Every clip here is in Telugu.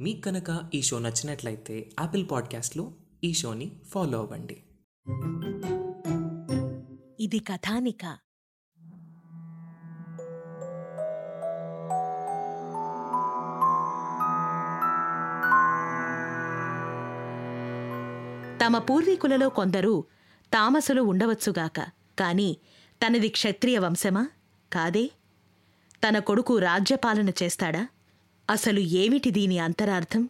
మీకు కనుక ఈ షో నచ్చినట్లయితే యాపిల్ పాడ్కాస్ట్లో ఈ షోని ఫాలో అవ్వండి. ఇది కథానిక. తమ పూర్వీకులలో కొందరు తామసులు ఉండవచ్చుగాక కాని తనది క్షత్రియ వంశమా? కాదే? తన కొడుకు రాజ్యపాలన చేస్తాడా? అసలు ఏమిటి దీని అంతరార్థం?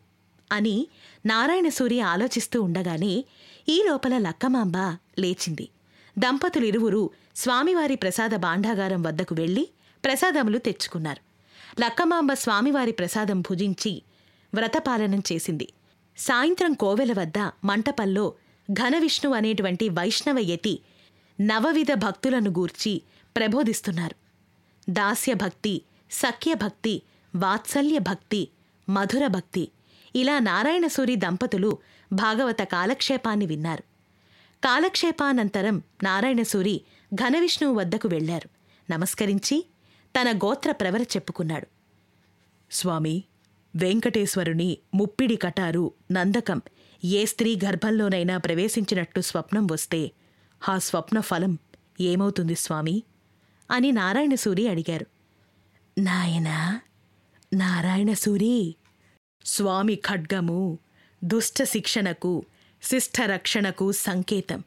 అని నారాయణసూరి ఆలోచిస్తూ ఉండగానే ఈ లోపల లక్కమాంబ లేచింది. దంపతులిరువురు స్వామివారి ప్రసాద భాండాగారం వద్దకు వెళ్ళి ప్రసాదములు తెచ్చుకున్నారు. లక్కమాంబ స్వామివారి ప్రసాదం భుజించి వ్రతపాలనం చేసింది. సాయంత్రం కోవెల వద్ద మంటపంలో ఘనవిష్ణు అనేటువంటి వైష్ణవ యతి నవవిధ భక్తులను గూర్చి ప్రబోధిస్తున్నారు. దాస్యభక్తి సఖ్యభక్తి వాత్సల్య భక్తి మధుర భక్తి ఇలా నారాయణసూరి దంపతులు భాగవత కాలక్షేపాన్ని విన్నారు. కాలక్షేపానంతరం నారాయణసూరి ఘనవిష్ణువు వద్దకు వెళ్ళారు నమస్కరించి తన గోత్ర ప్రవర చెప్పుకున్నాడు. స్వామి వెంకటేశ్వరుని ముప్పిడి కటారు నందకం ఏ స్త్రీ గర్భంలోనైనా ప్రవేశించినట్టు స్వప్నం వస్తే ఆ స్వప్న ఫలం ఏమవుతుంది స్వామి? అని నారాయణసూరి అడిగారు. నాయనా నారాయణసూరి స్వామి ఖడ్గము దుష్ట శిక్షణకు శిష్టరక్షణకు సంకేతం.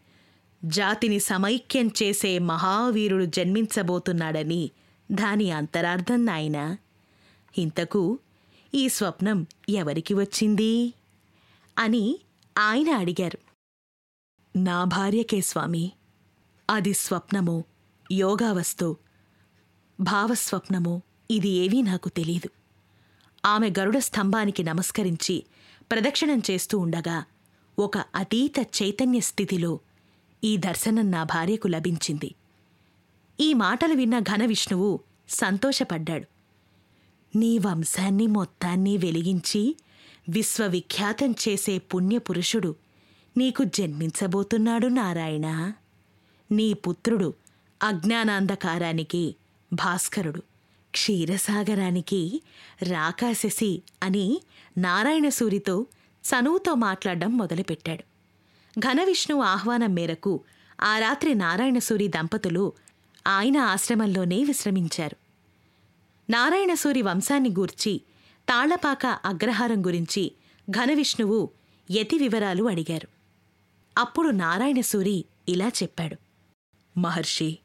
జాతిని సమైక్యం చేసే మహావీరుడు జన్మించబోతున్నాడని దాని అంతరార్థం నాయనా. ఇంతకు ఈ స్వప్నం ఎవరికి వచ్చింది? అని ఆయన అడిగారు. నా భార్యకే స్వామి అది స్వప్నమో యోగావస్థో భావస్వప్నమో ఇది ఏవీ నాకు తెలీదు. ఆమె గరుడ స్తంభానికి నమస్కరించి ప్రదక్షిణం చేస్తూ ఉండగా ఒక అతీత చైతన్య స్థితిలో ఈ దర్శనం నా భార్యకు లభించింది. ఈ మాటలు విన్న ఘన విష్ణువు సంతోషపడ్డాడు. నీ వంశాన్ని మొత్తాన్ని వెలిగించి విశ్వవిఖ్యాతం చేసే పుణ్యపురుషుడు నీకు జన్మించబోతున్నాడు నారాయణ. నీ పుత్రుడు అజ్ఞానాంధకారానికి భాస్కరుడు. క్షీరసాగరానికి రాకాశసి అని నారాయణసూరితో చనువుతో మాట్లాడడం మొదలుపెట్టాడు. ఘనవిష్ణు ఆహ్వానం మేరకు ఆ రాత్రి నారాయణసూరి దంపతులు ఆయన ఆశ్రమంలోనే విశ్రమించారు. నారాయణసూరి వంశాన్ని గూర్చి తాళ్ళపాక అగ్రహారం గురించి ఘనవిష్ణువు యతి వివరాలు అడిగారు. అప్పుడు నారాయణసూరి ఇలా చెప్పాడు. మహర్షి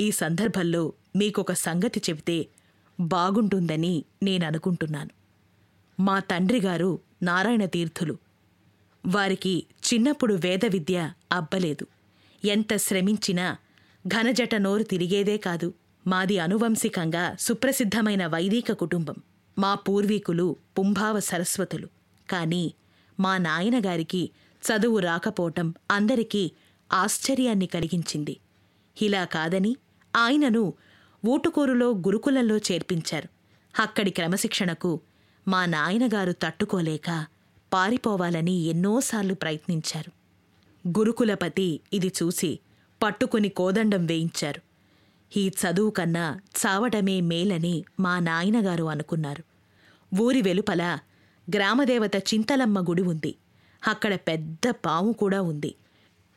ఈ సందర్భంలో మీకొక సంగతి చెబితే బాగుంటుందని నేననుకుంటున్నాను. మా తండ్రిగారు నారాయణ తీర్థులు. వారికి చిన్నప్పుడు వేద విద్య అబ్బలేదు. ఎంత శ్రమించినా ఘనజట నోరు తిరిగేదే కాదు. మాది అనువంశికంగా సుప్రసిద్ధమైన వైదిక కుటుంబం. మా పూర్వీకులు పుంభావ సరస్వతులు. కాని మా నాయనగారికి చదువు రాకపోవటం అందరికీ ఆశ్చర్యాన్ని కలిగించింది. ఇలా కాదని ఆయనను ఊటుకూరులో గురుకులంలో చేర్పించారు. అక్కడి క్రమశిక్షణకు మా నాయనగారు తట్టుకోలేక పారిపోవాలని ఎన్నోసార్లు ప్రయత్నించారు. గురుకులపతి ఇది చూసి పట్టుకుని కోదండం వేయించారు. ఈ చదువు కన్నా చావటమే మేలని మా నాయనగారు అనుకున్నారు. ఊరి వెలుపల గ్రామదేవత చింతలమ్మ గుడి ఉంది. అక్కడ పెద్ద పాము కూడా ఉంది.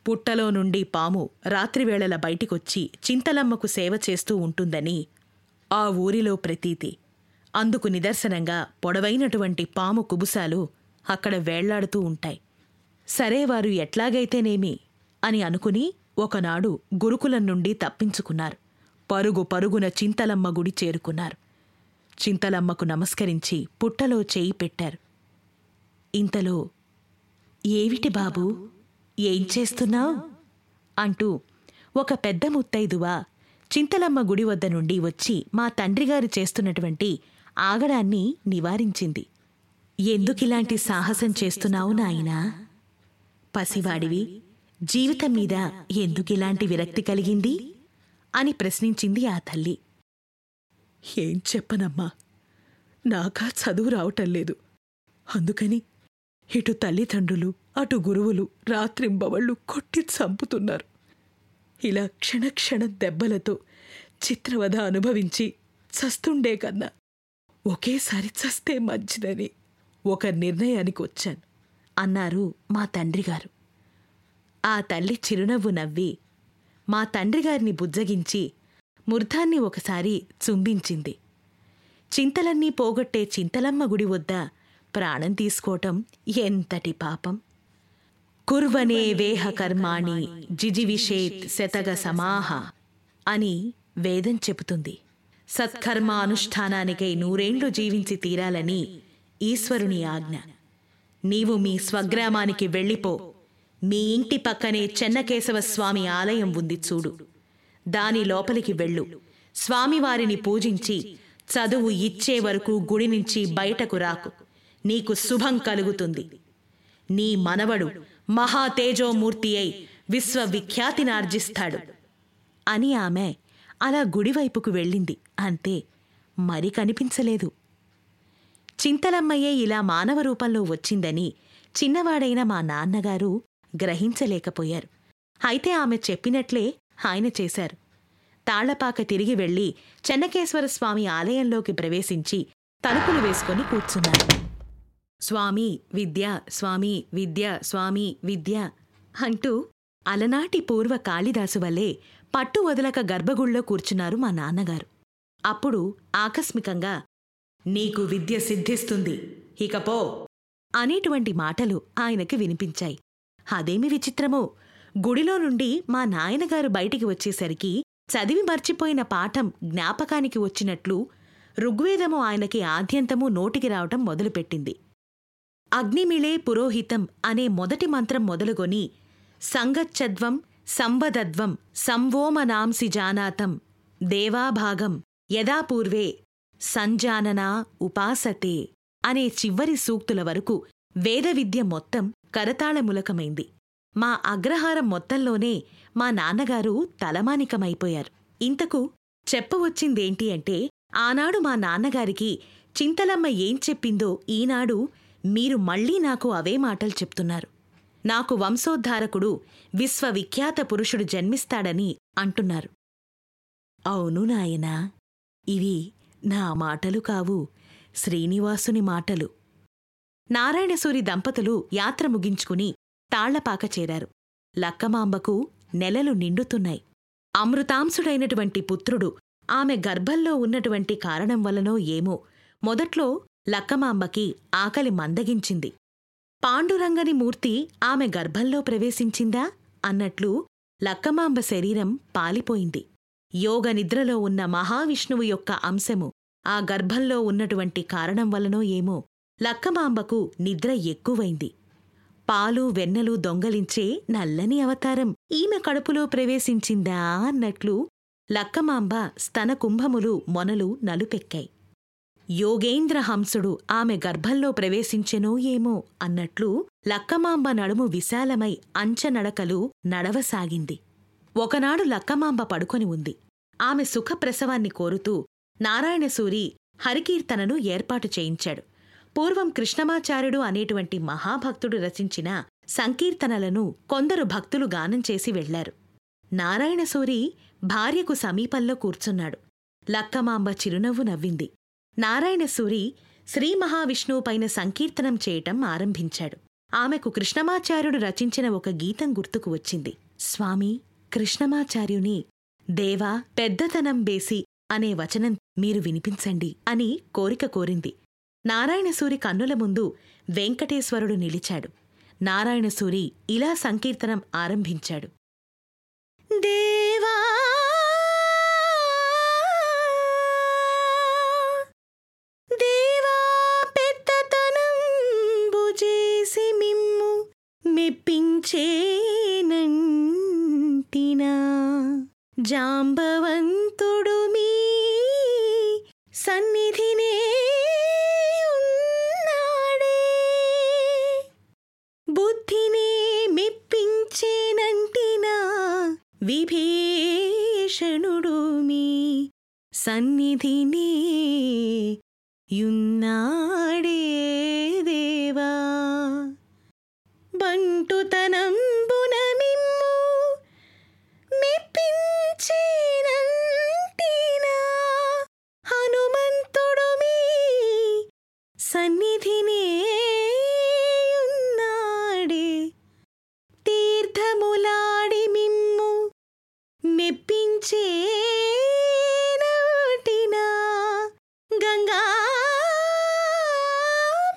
పుట్టలో నుండి పాము రాత్రివేళల బయటికొచ్చి చింతలమ్మకు సేవ చేస్తూ ఉంటుందని ఆ ఊరిలో ప్రతీతి. అందుకు నిదర్శనంగా పొడవైనటువంటి పాము కుబుసాలు అక్కడ వేళ్ళాడుతూ ఉంటాయి. సరే వారు ఎట్లాగైతేనేమి? అని అనుకుని ఒకనాడు గురుకులం నుండి తప్పించుకున్నారు. పరుగు పరుగున చింతలమ్మ గుడి చేరుకున్నారు. చింతలమ్మకు నమస్కరించి పుట్టలో చేయి పెట్టారు. ఇంతలో ఏవిటి బాబూ? ఏం చేస్తున్నావు? అంటూ ఒక పెద్ద ముత్తైదువ చింతలమ్మ గుడి వద్ద నుండి వచ్చి మా తండ్రిగారు చేస్తున్నటువంటి ఆగడాన్ని నివారించింది. ఎందుకిలాంటి సాహసం చేస్తున్నావు నాయనా? పసివాడివి జీవితం మీద ఎందుకిలాంటి విరక్తి కలిగింది? అని ప్రశ్నించింది ఆ తల్లి. ఏం చెప్పనమ్మా నాకా చదువు రావటం లేదు. అందుకని ఇటు తల్లిదండ్రులు అటు గురువులు రాత్రింబవళ్ళు కొట్టి చంపుతున్నారు. ఇలా క్షణక్షణ దెబ్బలతో చిత్రవధ అనుభవించి చస్తుండే కన్నా ఒకేసారి చస్తే మంచిదని ఒక నిర్ణయానికి వచ్చాను అన్నారు మా తండ్రిగారు. ఆ తల్లి చిరునవ్వు నవ్వి మా తండ్రిగారిని బుజ్జగించి ముర్ధాన్ని ఒకసారి చుంబించింది. చింతలన్నీ పోగొట్టే చింతలమ్మ గుడి వద్ద ప్రాణం తీసుకోవటం ఎంతటి పాపం? కుర్వనే వేహ కర్మాణి జిజివిషేత్ శతగ సమాహ అని వేదం చెబుతుంది. సత్కర్మ అనుష్ఠానానికై నూరేండ్లు జీవించి తీరాలని ఈశ్వరుని ఆజ్ఞ. నీవు మీ స్వగ్రామానికి వెళ్ళిపో. మీ ఇంటి పక్కనే చెన్నకేశవ స్వామి ఆలయం ఉంది చూడు. దాని లోపలికి వెళ్ళు. స్వామివారిని పూజించి చదువు ఇచ్చే వరకు గుడి నుంచి బయటకు రాకు. నీకు శుభం కలుగుతుంది. నీ మనవడు మహా తేజోమూర్తి అయి విశ్వవిఖ్యాతినార్జిస్తాడు. అని ఆమె అలా గుడివైపుకు వెళ్ళింది. అంతే మరి కనిపించలేదు. చింతలమ్మయ్యే ఇలా మానవ రూపంలో వచ్చిందని చిన్నవాడైన మా నాన్నగారు గ్రహించలేకపోయారు. అయితే ఆమె చెప్పినట్లే ఆయన చేశారు. తాళ్ళపాక తిరిగి వెళ్ళి చెన్నకేశ్వర స్వామి ఆలయంలోకి ప్రవేశించి తలుపులు వేసుకొని కూర్చున్నారు. స్వామి విద్య స్వామి విద్య స్వామి విద్య అంటూ అలనాటి పూర్వ కాళిదాసు వల్లే పట్టు వదలక గర్భగుళ్ళో కూర్చున్నారు మా నాన్నగారు. అప్పుడు ఆకస్మికంగా నీకు విద్య సిద్ధిస్తుంది ఇకపో అనేటువంటి మాటలు ఆయనకి వినిపించాయి. అదేమి విచిత్రమో! గుడిలో నుండి మా నాయనగారు బయటికి వచ్చేసరికి చదివి మర్చిపోయిన పాఠం జ్ఞాపకానికి వచ్చినట్లు ఋగ్వేదము ఆయనకి ఆద్యంతము నోటికి రావటం మొదలుపెట్టింది. అగ్నిమిళే పురోహితం అనే మొదటి మంత్రం మొదలుగొని సంగచ్చద్వం సంవదద్వం సంవోమనాంసి జానాతం దేవాభాగం యదాపూర్వే సంజాననా ఉపాసతే అనే చివరి సూక్తుల వరకు వేదవిద్య మొత్తం కరతాళములకమైంది. మా అగ్రహారం మొత్తంలోనే మా నాన్నగారు తలమానికమైపోయారు. ఇంతకు చెప్పవచ్చిందేంటి అంటే ఆనాడు మా నాన్నగారికి చింతలమ్మ ఏం చెప్పిందో ఈనాడు మీరు మళ్ళీ నాకు అవే మాటలు చెప్తున్నారు. నాకు వంశోద్ధారకుడు విశ్వవిఖ్యాత పురుషుడు జన్మిస్తాడని అంటున్నారు. అవును నాయనా ఇవి నా మాటలు కావు శ్రీనివాసుని మాటలు. నారాయణసూరి దంపతులు యాత్ర ముగించుకుని తాళ్ళపాక చేరారు. లక్కమాంబకు నెలలు నిండుతున్నాయి. అమృతాంశుడైనటువంటి పుత్రుడు ఆమె గర్భంలో ఉన్నటువంటి కారణం వలనో ఏమో మొదట్లో లక్కమాంబకి ఆకలి మందగించింది. పాండురంగని మూర్తి ఆమె గర్భంలో ప్రవేశించిందా? అన్నట్లు లక్కమాంబ శరీరం పాలిపోయింది. యోగ నిద్రలో ఉన్న మహావిష్ణువు యొక్క అంశము ఆ గర్భంలో ఉన్నటువంటి కారణం వలనో ఏమో లక్కమాంబకు నిద్ర ఎక్కువైంది. పాలు వెన్నెలు దొంగలించే నల్లని అవతారం ఈమె కడుపులో ప్రవేశించిందా? అన్నట్లు లక్కమాంబ స్తన కుంభములు మొనలు నలుపెక్కాయి. యోగేంద్ర హంసుడు ఆమె గర్భంలో ప్రవేశించెనో ఏమో అన్నట్లు లక్కమాంబ నడుము విశాలమై అంచనడకలు నడవసాగింది. ఒకనాడు లక్కమాంబ పడుకొని ఉంది. ఆమె సుఖప్రసవాన్ని కోరుతూ నారాయణసూరి హరికీర్తనను ఏర్పాటు చేయించాడు. పూర్వం కృష్ణమాచార్యుడు అనేటువంటి మహాభక్తుడు రచించిన సంకీర్తనలను కొందరు భక్తులు గానం చేసి వెళ్ళారు నారాయణసూరి భార్యకు సమీపంలో కూర్చున్నాడు. లక్కమాంబ చిరునవ్వు నవ్వింది. నారాయణసూరి శ్రీ మహావిష్ణువుపైన సంకీర్తనం చేయటం ఆరంభించాడు. ఆమెకు కృష్ణమాచార్యుడు రచించిన ఒక గీతం గుర్తుకు వచ్చింది. స్వామి కృష్ణమాచార్యుని దేవా పెద్దతనం బేసి అనే వచనం మీరు వినిపించండి అని కోరిక కోరింది. నారాయణసూరి కన్నుల ముందు వెంకటేశ్వరుడు నిలిచాడు. నారాయణసూరి ఇలా సంకీర్తనం ఆరంభించాడు. దేవా దేవా జాంబవంతుడు మీ సన్నిధినే ఉన్నాడే. బుద్ధినే మెప్పించేనంటినా విభీషణుడు మీ సన్నిధినే యున్నాడే దేవా. బంటుతనం సన్నిధినే ఉన్నాడే. తీర్థములాడి మిమ్ము మెప్పించే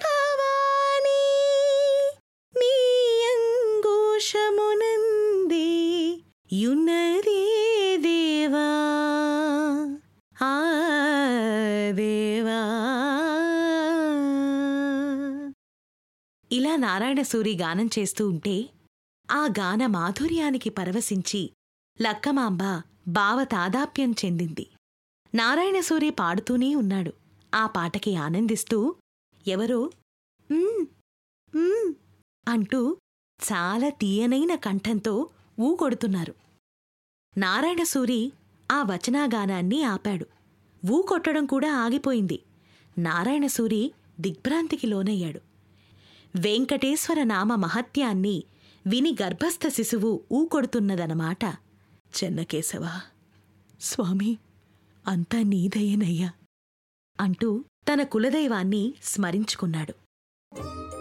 భవానీ నీ యున్ నారాయణసూరి నారాయణ సూరి గానం చేస్తూ ఉంటే ఆ గాన మాధుర్యానికి పరవశించి లక్కమాంబ బావ తాదాప్యం చెందింది. నారాయణసూరి పాడుతూనే ఉన్నాడు. ఆ పాటకి ఆనందిస్తూ ఎవరో? అంటూ చాలా తీయనైన కంఠంతో ఊకొడుతున్నారు నారాయణసూరి ఆ వచనాగానాన్ని ఆపాడు. ఊకొట్టడం కూడా ఆగిపోయింది. నారాయణసూరి దిగ్భ్రాంతికి లోనయ్యాడు. వెంకటేశ్వర నామ మహత్యాన్ని విని గర్భస్థ శిశువు ఊకొడుతున్నదనమాట చెన్నకేశవ స్వామి అంతా నీదయ్యనయ్యా అంటూ తన కులదైవాన్ని స్మరించుకున్నాడు.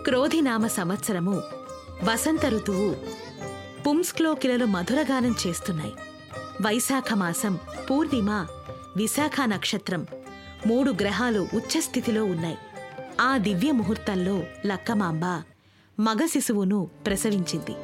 క్రోధినామ సంవత్సరము వసంత ఋతువు పుంస్క్లోకిలలు మధురగానం చేస్తున్నాయి. వైశాఖమాసం పూర్ణిమ విశాఖ నక్షత్రం మూడు గ్రహాలు ఉచ్చస్థితిలో ఉన్నాయి. ఆ దివ్య ముహూర్తంలో లక్కమాంబ మగ శిశువును ప్రసవించింది.